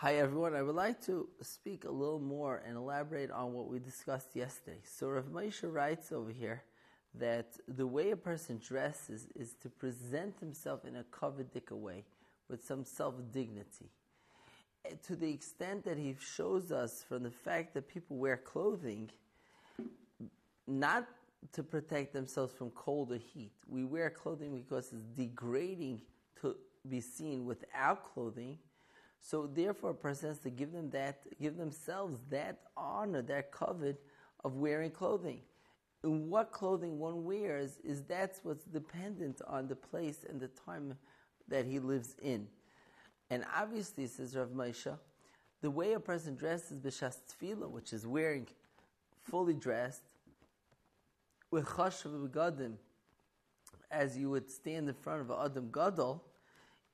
Hi everyone, I would like to speak a little more and elaborate on what we discussed yesterday. So Rav Moshe writes over here that the way a person dresses is to present himself in a kavadika way, with some self-dignity. Eh, to the extent that he shows us from the fact that people wear clothing, not to protect themselves from cold or heat. We wear clothing because it's degrading to be seen without clothing so therefore, a person has to give them that, give themselves that honor, that kavod of wearing clothing. And what clothing one wears is that's what's dependent on the place and the time that he lives in. And obviously, says Rav Moshe, the way a person dresses b'shas tefillah, which is wearing fully dressed, with chashav begadim, as you would stand in front of an adam gadol,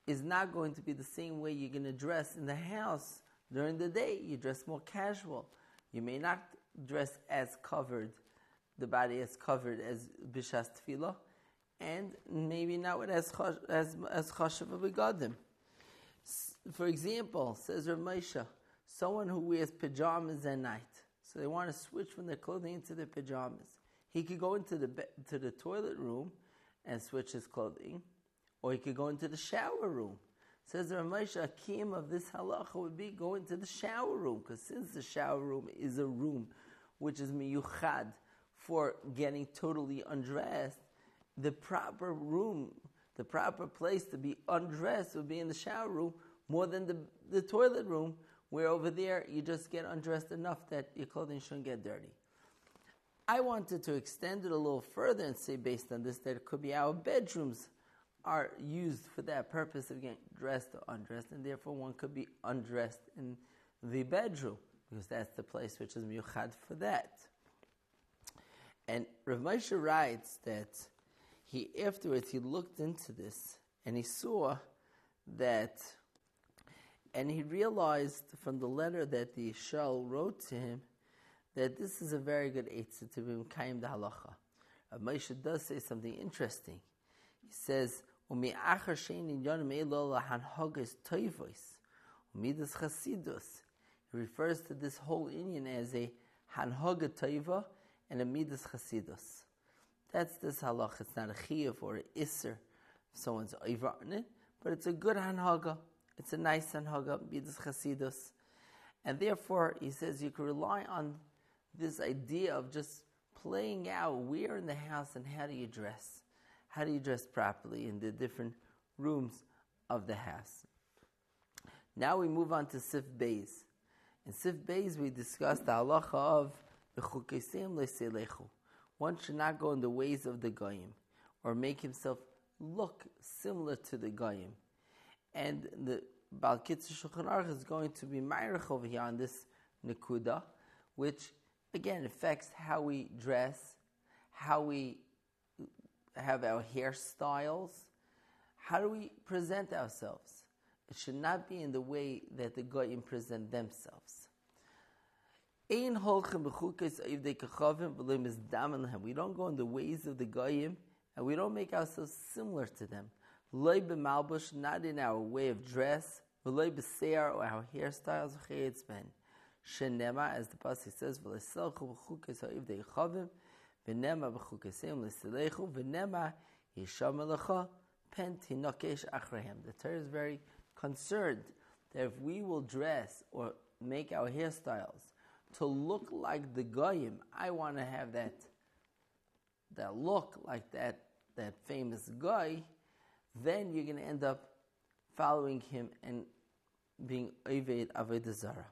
is not going to be the same way you're going to dress in the house during the day. You dress more casual. You may not dress as covered, the body as covered as bishas tefillah, and maybe not with as as as chashav begadim. For example, says Rav Moshe, someone who wears pajamas at night, so they want to switch from their clothing into their pajamas. He could go into the to the toilet room and switch his clothing or he could go into the shower room. Says the Ramesh Akim of this halacha would be go into the shower room, because since the shower room is a room which is miyuchad for getting totally undressed, the proper room, the proper place to be undressed would be in the shower room more than the, the toilet room, where over there you just get undressed enough that your clothing shouldn't get dirty. I wanted to extend it a little further and say, based on this, that it could be our bedrooms are used for that purpose of getting dressed or undressed, and therefore one could be undressed in the bedroom because that's the place which is miyuchad for that. And Rav Moshe writes that he afterwards he looked into this and he saw that, and he realized from the letter that the Shal wrote to him that this is a very good eitzah to be Mekayim the halacha. Rav Moshe does say something interesting. He says, ומאחר שאין עניונים אלו להנהוגס טויבויס ומידס חסידוס. He refers to this whole inyan as a hanhoga toiva and a midas chasidus. That's this halach. It's not a chiyuv or an iser someone's over on it, but it's a good hanhaga. It's a nice hanhaga, midas chasidus. And therefore, he says you can rely on this idea of just playing out where in the house and how do you dress how do you dress properly in the different rooms of the house. Now we move on to Sif Beis. In Sif Beis, we discussed the halacha of the one should not go in the ways of the goyim or make himself look similar to the goyim. And the Baal Kitzur Shulchan Aruch is going to be myrich over here on this nekuda, which again affects how we dress, how we have our hairstyles. How do we present ourselves? It should not be in the way that the goyim present themselves. We don't go in the ways of the goyim, and we don't make ourselves similar to them. Not in our way of dress, or our hairstyles. As the pasuk says, V'nema l'silechu, v'nema yisham elecha pen tinokesh achrehem. The Torah is very concerned that if we will dress or make our hairstyles to look like the goyim, I want to have that that look like that that famous guy, then you're going to end up following him and being Oved Avodah Zarah.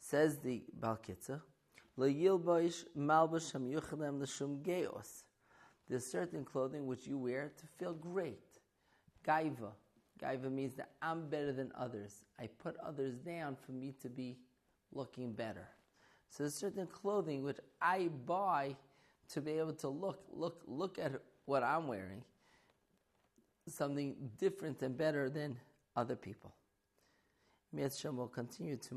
Says the Baal Kitzur, there's certain clothing which you wear to feel great. Gaiva. Gaiva means that I'm better than others. I put others down for me to be looking better. So there's certain clothing which I buy to be able to look, look, look at what I'm wearing. Something different and better than other people. Mitzvah will continue to